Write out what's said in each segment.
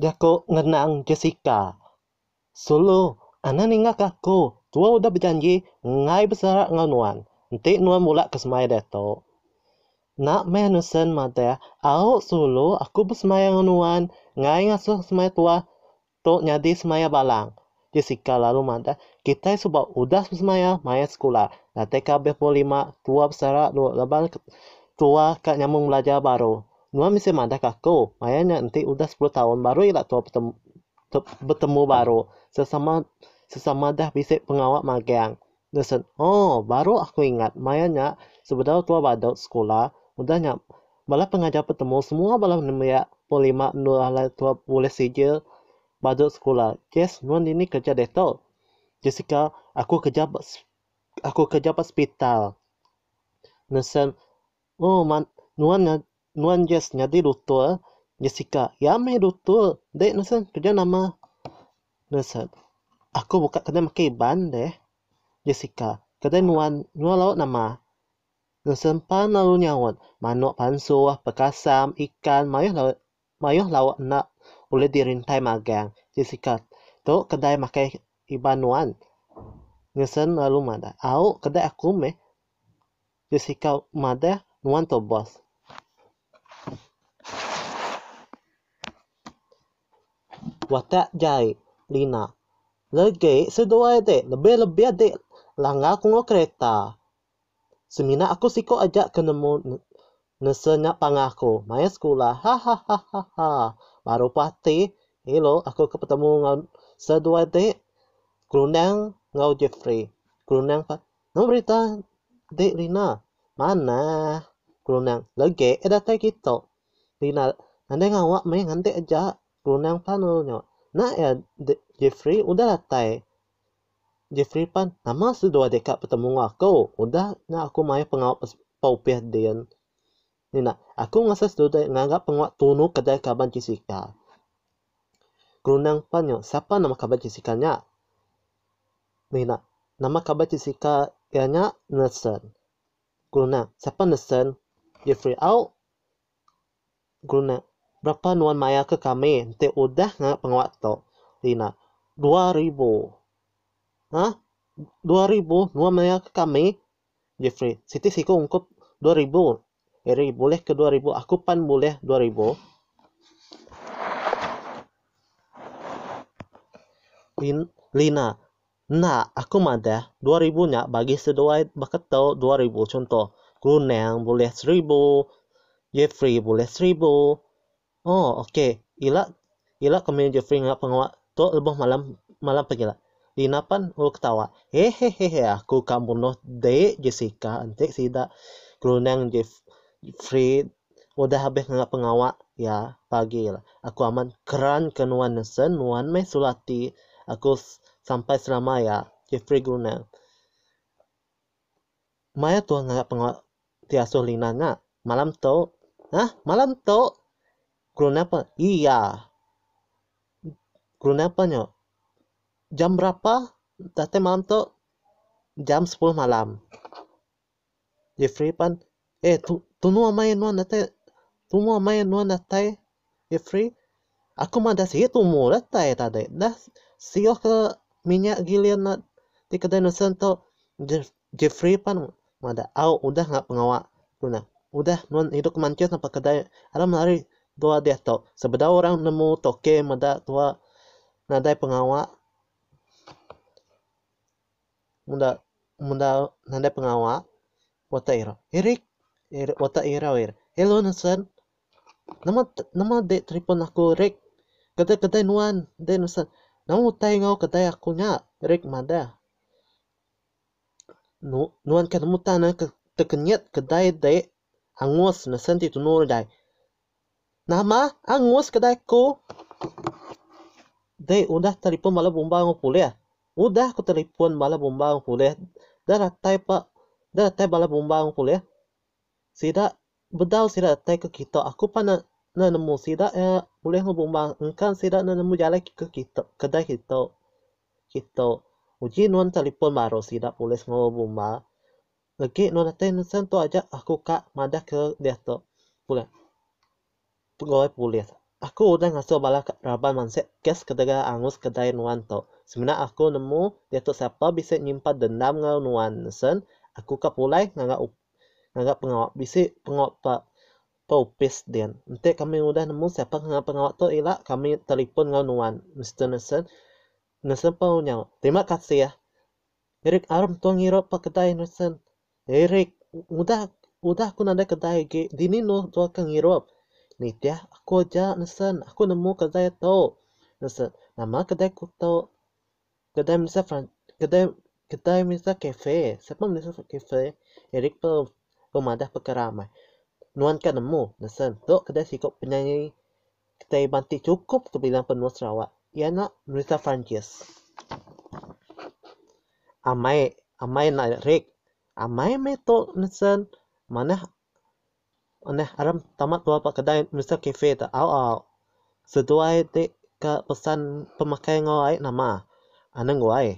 dia ko ngenang Jessica. Solo, ana ningak aku. Tua udah berjanji ngai besar nganuan. Nanti nuan mula ke semai deto. Nak meh nusen mate, au solo aku bersemaya nganuan. Ngai ngasuh semaya tua. Tok nyadi semaya balang. Jessica lalu mata, kita sudah udah semaya maya sekolah. Nanti kabeh lima tua besar lu lebal tua kak nyamung belajar baru. Nuan mesti mata kaku. Mayanya nanti udah 10 tahun baru ilah tua bertemu, bertemu baru. Sesama sesama dah bisa pengawal magang. Listen, oh baru aku ingat. Mayanya sebenarnya tua badut sekolah. Udahnya malah pengajar bertemu semua malah nemaya polima nua tua boleh sijil badut sekolah. Yes, nuan ini kerja deto. Jessica, aku kerja aku kerja hospital. Listen, oh man, nuan nuan Jess nyadi lutul. Jessica, ya me lutul. Dek, listen, kerja nama. Listen, aku buka kedai makan iban deh. Jessica, kedai nuan nuan laut nama. Ngesempan lalu nyawat, manuk pansuh, pekasam, ikan, mayuh laut, mayuh laut nak oleh dirintai magang. Jessica, tu kedai makai iban nuan. Ngesen lalu mada. Au kedai aku meh. Jessica mada nuan tu bos. Watak jai, Lina. Lagi sedua dek, lebih-lebih dek. Langgar aku kereta. Semina aku siko ajak ke nemu nesenya pangaku. Maya sekolah. Ha ha ha ha ha. Baru pati. Hello, aku ketemu ngau sedua dek. Kerunang ngau Jeffrey. Kerunang pa. Ngau berita dek Lina. Mana? Kerunang. Lagi ada tai kita. Lina. Anda ngawak main ngantek aja. Kerunang pa nyo. Nak ya Jeffrey udah latai. Jeffrey pan nama sedua dekat bertemu aku. Udah nak aku mai pengawal paupiah dia. Ni nak aku ngasa sedua nganggap penguat tunu kedai kaban Jessica. Kerunang panyo siapa nama kabar Jessica nya? Ni nak nama kabar Jessica ianya Nelson. Kerunang siapa Nelson? Jeffrey au. Kerunang berapa nuan maya ke kami? Nanti udah nganggap penguat tu. Lina, dua ribu. Hah? 2000 nuan maya ke kami? Jeffrey, Siti siko ungkup 2000. Eri, boleh ke 2000? Aku pan boleh 2000. Lin, Lina, nah aku mada 2000 nya bagi bakat tau 2000 contoh. Gruneng boleh 1000. Jeffrey boleh 1000. Oh, oke. Ila ila kami Jeffrey ngak pengawak tu lebih malam malam pergi lah. Lina pan oh ketawa. Hehehe aku kamu noh de Jessica antek sida kerunang Jeffrey udah habis ngak pengawak ya pagi lah. Aku aman keran ke nuan nesen nuan me sulati aku sampai selama ya Jeffrey kerunang. Maya tuh ngak pengawak tiasuh Lina ngak malam tu. Hah malam tu? Apa? Iya. Apa nyok? jam berapa? Tete malam tu jam 10 malam. Jeffrey pan, eh tu tu nu main nuan nate, tu mu main nuan nate, Jeffrey. Aku mah dah sih tu mu nate tadi, dah sih ke minyak gilian nak di kedai nusan tu Jeffrey pan mada au udah nggak pengawak guna udah nuan hidup kemancing sampai kedai alam lari dua dia tu sebenarnya orang nemu toke mada tua nadai pengawak. Munda munda nanda pengawa wata ira. Erik Erik wata ira wer hello nasan nama nama de tripon aku Erik. Kata kata nuan de nasan nama utai ngau kata aku nya Erik mada. Nu nuan kan mutana ke tekenyet kedai de angus nasan ti tunur dai nama angus kedai ku de udah telepon malah bomba ngopuleh udah aku telepon bala bumbang pulih dah ratai pak. Dah ratai bala bumbang pulih sida bedal sida ratai ke kita. Aku pan na, nemu sida ya. Boleh ngebumbang engkan sida na nemu jalan ke kita kedai kita. Kita. Uji nuan telepon baru sida boleh ngebumbang lagi nuan ratai nusan tu aja. Aku kak madah ke dia tu. Boleh pegawai pulih aku udah ngasuh bala raban manset kes kedaga angus kedai nuan to. Sebenarnya aku nemu dia siapa bisa nyimpan dendam ngau nuan sen. Aku kapulai nganggap nganggap pengawak bisa pengawak pak paupis dian. Nanti kami udah nemu siapa nganggap pengawak tu ilah kami telepon ngau nuan Mr. Nesen. Nesen pau nyawa. Terima kasih ya. Erik aram tuang ngiro pa kedai Nesen. Erik udah udah aku nada kedai ge dini no tuang kang Nitya, aku aja nesen, aku nemu kedai to. Nesen, nama kedai ku to. Kedai Misa Fran, kedai kedai Misa Cafe. Siapa Misa Cafe? Erik pe pemadah pekeramai. Nuan kan nemu, nesen. To kedai sikok penyanyi kedai banti cukup tu bilang penuh Sarawak. Ya nak Misa Francis. Amai, amai nak Erik. Amai me to nesen. Mana aneh aram tamat pak kedai Mr. Cafe ta au au. Sesuai te ke pesan pemakai ngawai nama. Aneng ngawai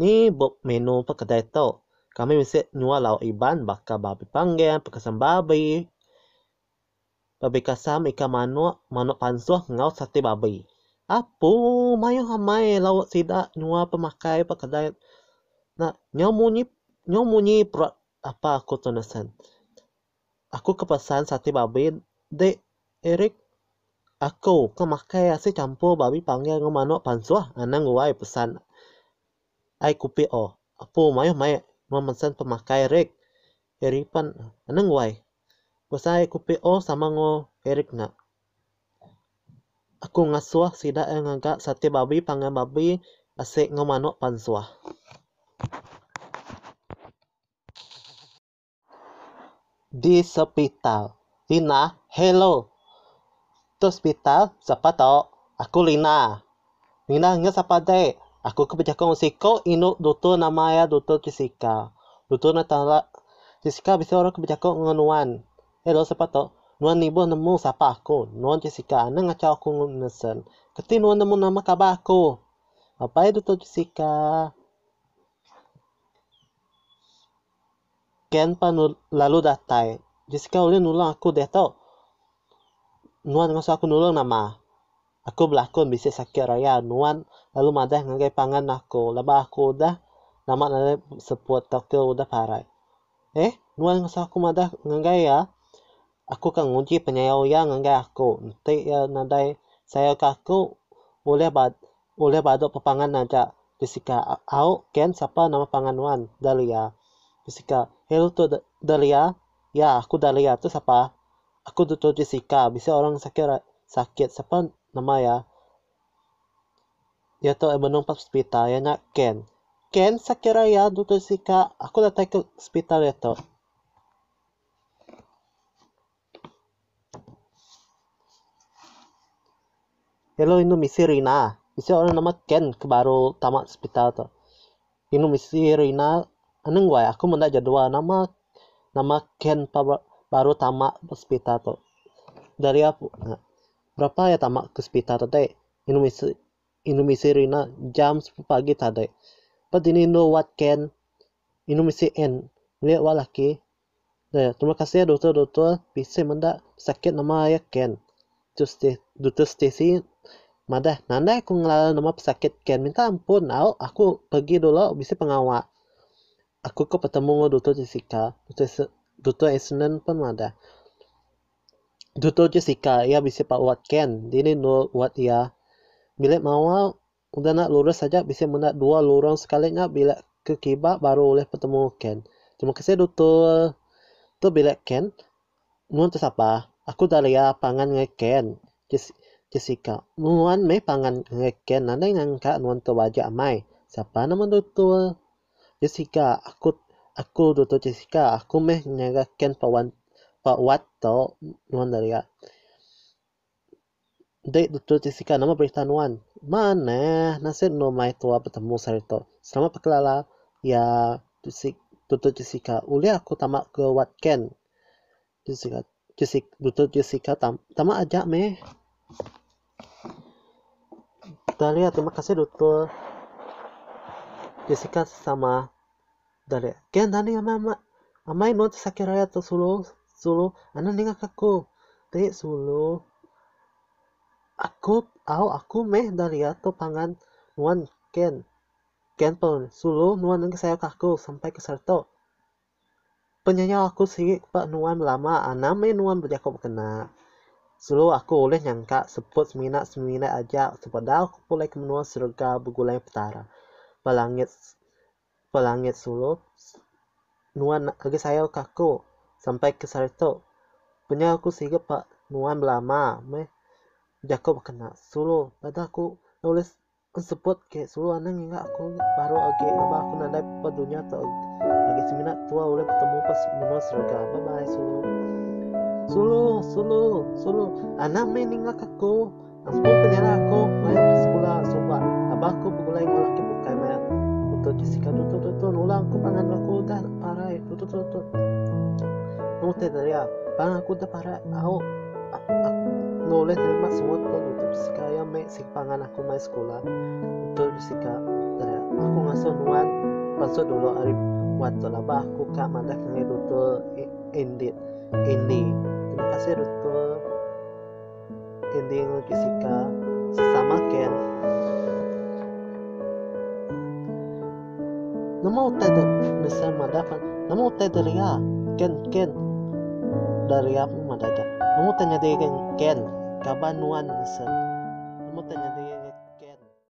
ni bok menu pak kedai to kami mesti nyua lau iban baka babi panggian pekasan babi. Babi kasam ikan manuk manuk pansuh ngau sate babi. Apu mayo hamai lau sida nyua pemakai pak kedai. Na nyamunyi nyamunyi perut apa aku tunasan aku kepesan sate babi dek Erik aku kemakai asi campur babi panggil manuk pansuah anang guai pesan. Ai kupi o apa mayo mai memesan pemakai Erik. Erik pan anang guai pesan ai kupi o sama ngo Erik nak. Aku ngasuh sida yang agak sate babi panggil babi asik ngo manuk pansuah di hospital. Lina, hello. Tu hospital, siapa tau? Aku Lina. Lina, ingat siapa deh? Aku kebijakan usiko inu doktor nama ya doktor Jessica. Doktor natala Jessica bisa orang kebijakan nganuan. Hello, siapa tau? Nuan ibu nemu siapa aku? Nuan Jessica, ane ngacau aku ngesen. Keti nuan nemu nama kabar aku. Apa itu doktor Jessica? Ken pa lalu datai. Jessica uli nulang aku deh tau. Nuan ngasa aku nulang nama. Aku belakon bisa sakit raya. Nuan lalu madah ngagai pangan aku. Laba aku udah nama nade sepuat dokter udah parai. Eh, nuan ngasa aku madah ngagai ya. Aku kan nguji penyayau ya ngagai aku. Nanti ya nadai saya ke aku boleh bad boleh badok pepangan aja. Jessica, au ken siapa nama pangan nuan? Dalia. Jessica, hello to Dalia. Ya, aku Dalia. Itu siapa? Aku Dr. Jessica. Bisa orang sakit sakit. Siapa nama ya? Ya tuh menung pas hospital ya nak Ken. Ken sakit raya Dr. Jessica. Aku datang ke hospital ya tuh. Hello, ini misi Rina. Bisa orang nama Ken ke baru tamat hospital tuh. Ini misi Rina aneng wae aku mendak jadwal nama nama Ken baru tamat hospital tuh dari apa? Nah, berapa ya tamat ke hospital tadi Indonesia Indonesia Rina jam 10 pagi tadi. But ini know what Ken? Indonesia N. Lihat walaki nah, terima kasih ya dokter-dokter. Bisa mendak sakit nama ya Ken. Terus dokter Stacy Madah, nanda aku ngelala nama pesakit Ken. Minta ampun, aku, aku pergi dulu bisa pengawal aku kok dengan Dr. Jessica. Dr. Esnen pun ada Dr. Jessica ya bisa pak Wat Ken ini no Wat ya bila mau udah nak lurus saja bisa menak dua lorong sekalinya bila ke kiba baru oleh bertemu Ken terima kasih Dr. tu bila Ken nuan tu siapa aku dari pangan nge Ken Jessica nuan me pangan nge Ken nanti ngangkat nuan tu wajah mai siapa nama Dr. Jessica, aku aku Dr. Jessica, aku meh nyagakan pawan Pak Wat to nuan dari ya. Dek Dr. Jessica nama berita nuan. Mana nasib no mai tua bertemu sarito. Selama pekelala ya Dr. Jessica. Uli aku tamak ke Wat Ken. Jessica Jessica Dr. Jessica tam tamak aja meh. Lihat terima kasih Dr. Jessica sama dari Ken tadi mama amai no sakit raya to sulu sulu anak nengah aku teh sulu aku au aku meh dari atau pangan nuan ken. Ken pun sulu nuan neng saya kaku sampai ke serto penyanyi aku sih pak nuan lama aname nuan berjakob kena sulu aku oleh nyangka sebut seminat seminat aja sepadahal aku boleh kemenua surga begulai petara pelangit pelangit sulu. Nuan lagi saya kaku sampai ke serto punya aku pak. Nuan lama meh Jacob kena solo pada aku nulis sebut ke solo anang enggak aku baru oke apa aku nanda padunya atau lagi semina tua oleh ketemu pas menua serga bye bye solo solo solo solo anak main enggak aku penyala aku main sekolah coba abah aku begulai Jessica tuh tuh tuh nulang aku pangan aku tuh tuh tuh tuh Nute dari ya, pangan aku udah parah, aku nulis terima semua pun untuk jika yang me pangan aku main sekolah untuk jika dari aku ngasuh nuan pasal dulu hari waktu laba aku kak mandak ngai dutul indit ini terima kasih ini untuk jika sesama ken Namo tada misal madapan Namo tada ria ken ken. Dari apa madada? Namo tanya degen